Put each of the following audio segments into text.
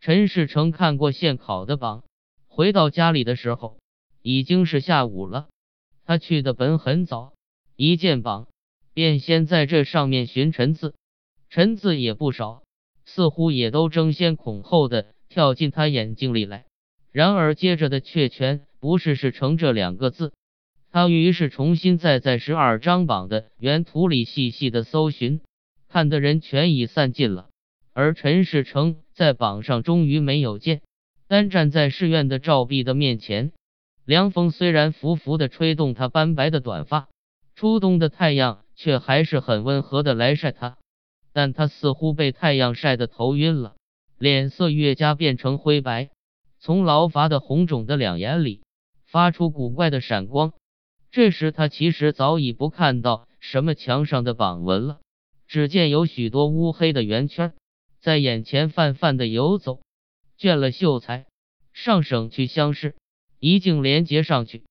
陈世成看过现考的榜，回到家里的时候已经是下午了。他去的本很早，一见榜便先在这上面寻陈字，陈字也不少，似乎也都争先恐后的跳进他眼睛里来。然而接着的却全不是“是成”这两个字。他于是重新再在十二张榜的原图里细细的搜寻，看的人全已散尽了。而陈世成在榜上终于没有见，单站在寺院的照壁的面前，凉风虽然拂拂的吹动他斑白的短发，初冬的太阳却还是很温和的来晒他，但他似乎被太阳晒得头晕了，脸色越加变成灰白，从牢乏的红肿的两眼里发出古怪的闪光。这时，他其实早已不看到什么墙上的榜文了，只见有许多乌黑的圆圈在眼前泛泛的游走。倦了秀才，上省去乡试，一径连接上去。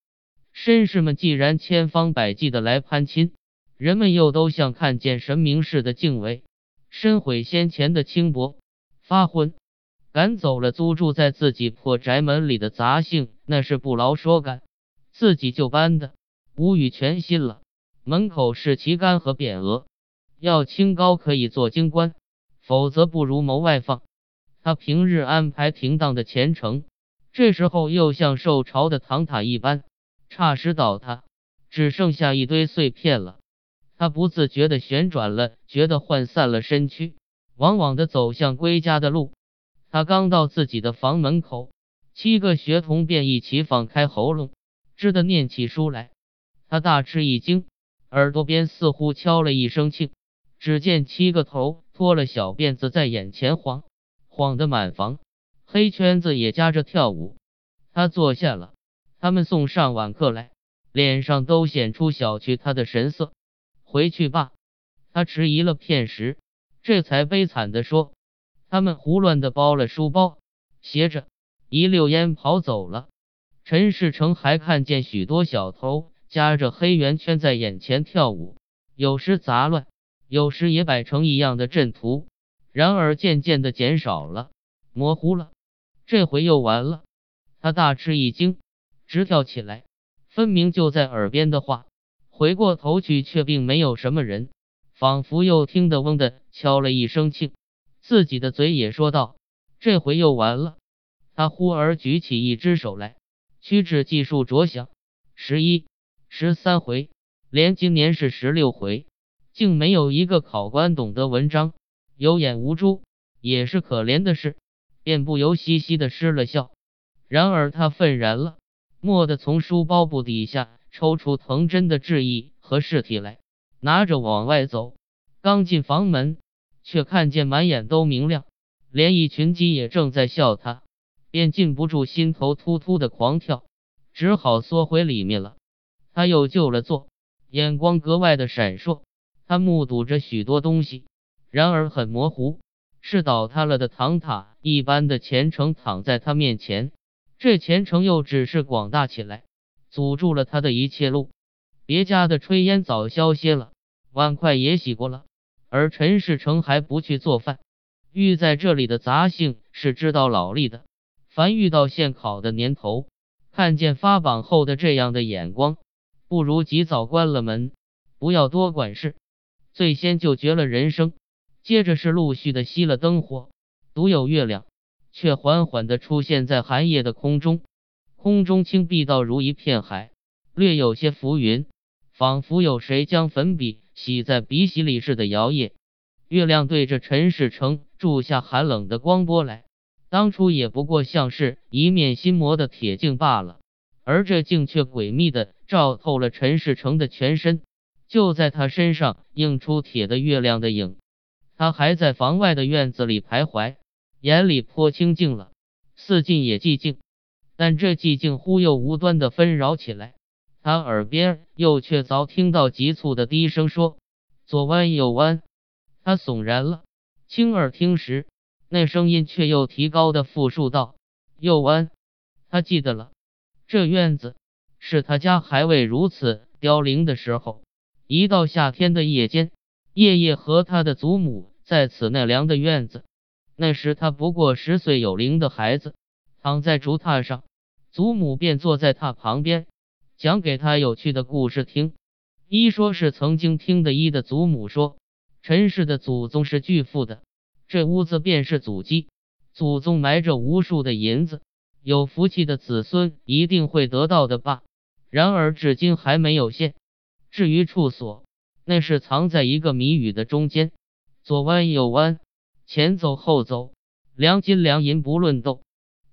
绅士们既然千方百计的来攀亲，人们又都像看见神明似的敬畏，深悔先前的轻薄，发昏，赶走了租住在自己破宅门里的杂姓，那是不劳说干，自己就搬的。吴语全新了，门口是旗杆和匾额，要清高可以做京官，否则不如谋外放。他平日安排停当的前程，这时候又像受潮的唐塔一般，差时倒塌，只剩下一堆碎片了。他不自觉地旋转了，觉得涣散了身躯，往往的走向归家的路。他刚到自己的房门口，七个学童便一起放开喉咙，支的念起书来。他大吃一惊，耳朵边似乎敲了一声磬。只见七个头拖了小辫子在眼前晃，晃得满房黑圈子也夹着跳舞。他坐下了，他们送上晚课来，脸上都显出小觑他的神色。回去吧。他迟疑了片时，这才悲惨地说：“他们胡乱地包了书包，携着一溜烟跑走了。”陈世成还看见许多小偷。夹着黑圆圈在眼前跳舞，有时杂乱，有时也摆成一样的阵图。然而渐渐的减少了，模糊了。这回又完了，他大吃一惊，直跳起来。分明就在耳边的话，回过头去却并没有什么人，仿佛又听得嗡的敲了一声磬，自己的嘴也说道：“这回又完了。”他忽而举起一只手来，屈指计数着想：十一。十三回，连今年是十六回，竟没有一个考官懂得文章，有眼无珠，也是可怜的事，便不由嘻嘻的失了笑。然而他愤然了，蓦地从书包布底下抽出藤真的志意和试题来，拿着往外走。刚进房门，却看见满眼都明亮，连一群鸡也正在笑他，便禁不住心头突突的狂跳，只好缩回里面了。他又就了座，眼光格外的闪烁。他目睹着许多东西，然而很模糊，是倒塌了的唐塔一般的前程躺在他面前。这前程又只是广大起来，阻住了他的一切路。别家的炊烟早消歇了，碗筷也洗过了，而陈世成还不去做饭。遇在这里的杂姓是知道老历的，凡遇到现考的年头，看见发榜后的这样的眼光。不如及早关了门，不要多管事。最先就绝了人生，接着是陆续的熄了灯火，独有月亮却缓缓的出现在寒夜的空中。空中青碧到如一片海，略有些浮云，仿佛有谁将粉笔洗在鼻息里似的摇曳。月亮对着陈世成注下寒冷的光波来，当初也不过像是一面心魔的铁镜罢了。而这镜却诡秘的照透了陈世成的全身，就在他身上映出铁的月亮的影。他还在房外的院子里徘徊，眼里颇清静了，四近也寂静。但这寂静忽又无端的纷扰起来，他耳边又却早听到急促的低声说：“左弯右弯。”他悚然了，亲耳听时，那声音却又提高的复述道：“右弯。”他记得了。这院子是他家还未如此凋零的时候，一到夏天的夜间，夜夜和他的祖母在此奈凉的院子。那时他不过十岁有龄的孩子，躺在竹榻上，祖母便坐在他旁边，讲给他有趣的故事听。一说是曾经听的一的祖母说，陈氏的祖宗是巨富的，这屋子便是祖基，祖宗埋着无数的银子，有福气的子孙一定会得到的吧。然而至今还没有现。至于处所，那是藏在一个谜语的中间，左弯右弯，前走后走，良金良银不论斗。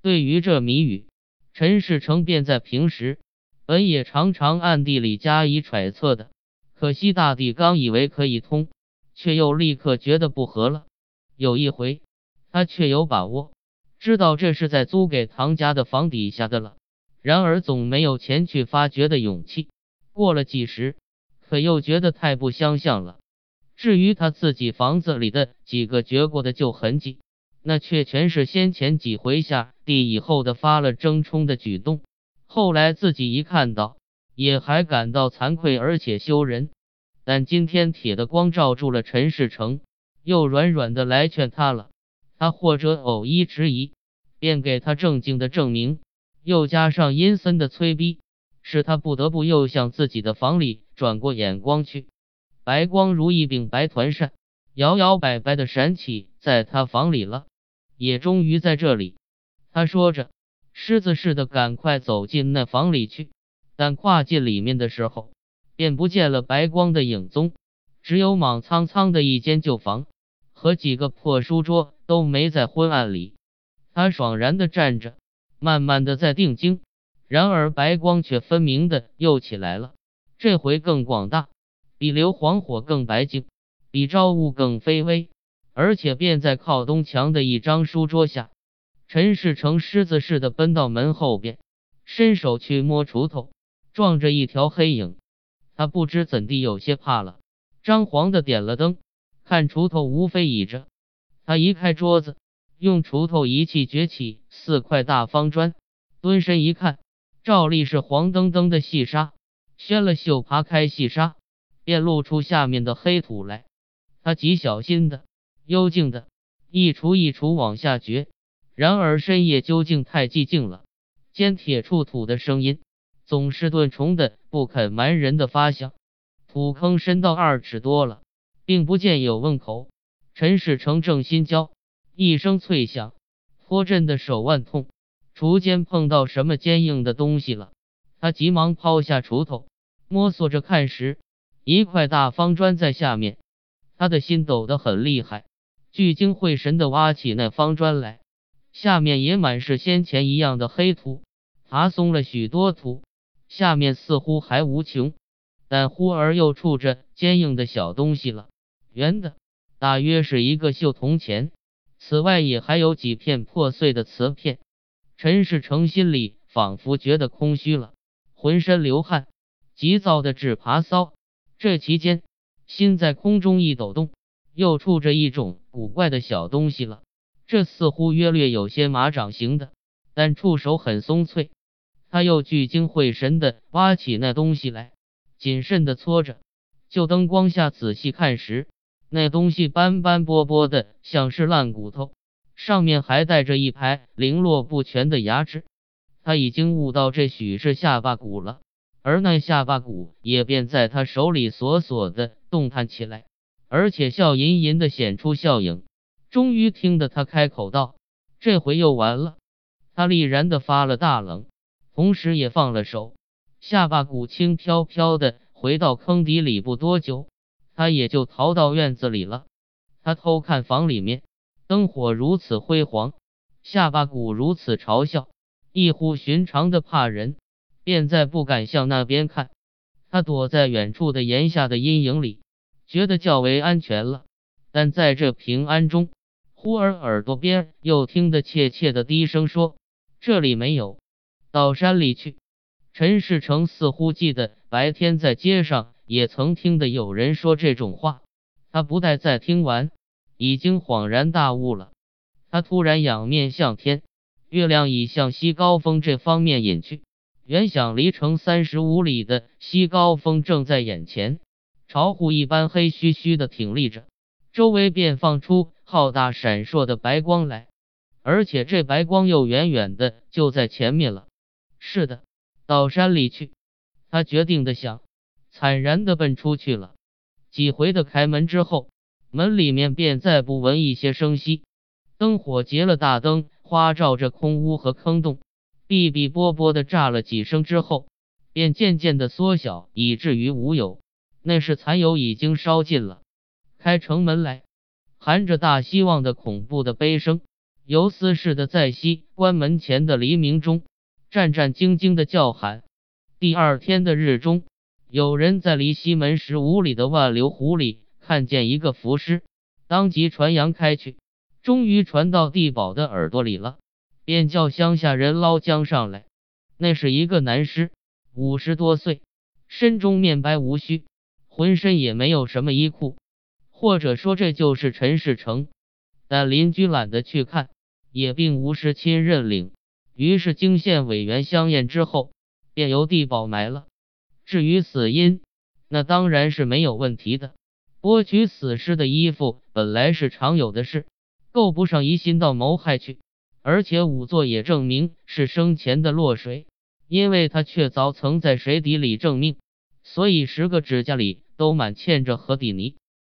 对于这谜语，陈世成便在平时本也常常暗地里加以揣测的。可惜大帝刚以为可以通，却又立刻觉得不合了。有一回，他却有把握，知道这是在租给唐家的房底下的了。然而总没有前去发掘的勇气。过了几时，可又觉得太不相像了。至于他自己房子里的几个掘过的旧痕迹，那却全是先前几回下地以后的发了争冲的举动。后来自己一看到，也还感到惭愧而且羞人。但今天铁的光照住了陈世成，又软软的来劝他了。他或者偶一迟疑，便给他正经的证明。又加上阴森的催逼，使他不得不又向自己的房里转过眼光去。白光如一柄白团扇，摇摇摆摆的闪起在他房里了。也终于在这里，他说着，狮子似的赶快走进那房里去。但跨进里面的时候，便不见了白光的影踪，只有莽苍苍的一间旧房和几个破书桌都没在昏暗里。他爽然的站着。慢慢的在定睛，然而白光却分明的又起来了，这回更广大，比硫磺火更白净，比朝雾更飞微，而且便在靠东墙的一张书桌下。陈世成狮子似的奔到门后边，伸手去摸锄头，撞着一条黑影。他不知怎地有些怕了，张皇的点了灯，看锄头无非倚着。他移开桌子。用锄头一气掘起四块大方砖，蹲身一看，照例是黄澄澄的细沙。掀了袖，扒开细沙，便露出下面的黑土来。他极小心的、幽静的，一锄一锄往下掘。然而深夜究竟太寂静了，尖铁触土的声音总是顿虫的不肯埋人的发响。土坑深到二尺多了，并不见有瓮口。陈世成正心焦。一声脆响，颇震的手腕痛。锄尖碰到什么坚硬的东西了？他急忙抛下锄头，摸索着看时，一块大方砖在下面。他的心抖得很厉害，聚精会神的挖起那方砖来，下面也满是先前一样的黑土，爬松了许多土，下面似乎还无穷，但忽而又触着坚硬的小东西了，圆的，大约是一个锈铜钱。此外，也还有几片破碎的瓷片。陈世成心里仿佛觉得空虚了，浑身流汗，急躁的直爬骚。这期间，心在空中一抖动，又触着一种古怪的小东西了。这似乎约略有些马掌形的，但触手很松脆。他又聚精会神的挖起那东西来，谨慎的搓着。就灯光下仔细看时，那东西斑斑驳驳的，像是烂骨头，上面还带着一排零落不全的牙齿。他已经悟到这许是下巴骨了，而那下巴骨也便在他手里索索的动弹起来，而且笑吟吟的显出笑影。终于听得他开口道：“这回又完了。”他毅然的发了大冷，同时也放了手。下巴骨轻飘飘的回到坑底里，不多久。他也就逃到院子里了。他偷看房里面，灯火如此辉煌，下巴骨如此嘲笑，异乎寻常的怕人，便再不敢向那边看。他躲在远处的檐下的阴影里，觉得较为安全了。但在这平安中，忽而耳朵边又听得怯怯的低声说：“这里没有，到山里去。”陈世成似乎记得白天在街上。也曾听得有人说这种话，他不待再听完，已经恍然大悟了。他突然仰面向天，月亮已向西高峰这方面隐去，原想离城三十五里的西高峰正在眼前，巢湖一般黑黢黢的挺立着，周围便放出浩大闪烁的白光来，而且这白光又远远的就在前面了。是的，到山里去。他决定的想，惨然的奔出去了。几回的开门之后，门里面便再不闻一些声息。灯火结了大灯，花照着空屋和坑洞，哔哔啵啵的炸了几声之后，便渐渐的缩小，以至于无有。那是残油已经烧尽了。开城门来，含着大希望的恐怖的悲声，游丝似的在西关门前的黎明中，战战兢兢的叫喊。第二天的日中，有人在离西门十五里的万流湖里看见一个浮尸，当即传扬开去。终于传到地保的耳朵里了，便叫乡下人捞江上来。那是一个男尸，五十多岁，身中面白无须，浑身也没有什么衣裤，或者说这就是陈世成。但邻居懒得去看，也并无实亲认领，于是经县委员相验之后，便由地保埋了。至于死因，那当然是没有问题的。剥取死尸的衣服本来是常有的事。够不上疑心到谋害去，而且仵作也证明是生前的落水，因为他确凿曾在水底里证命，所以十个指甲里都满嵌着河底泥。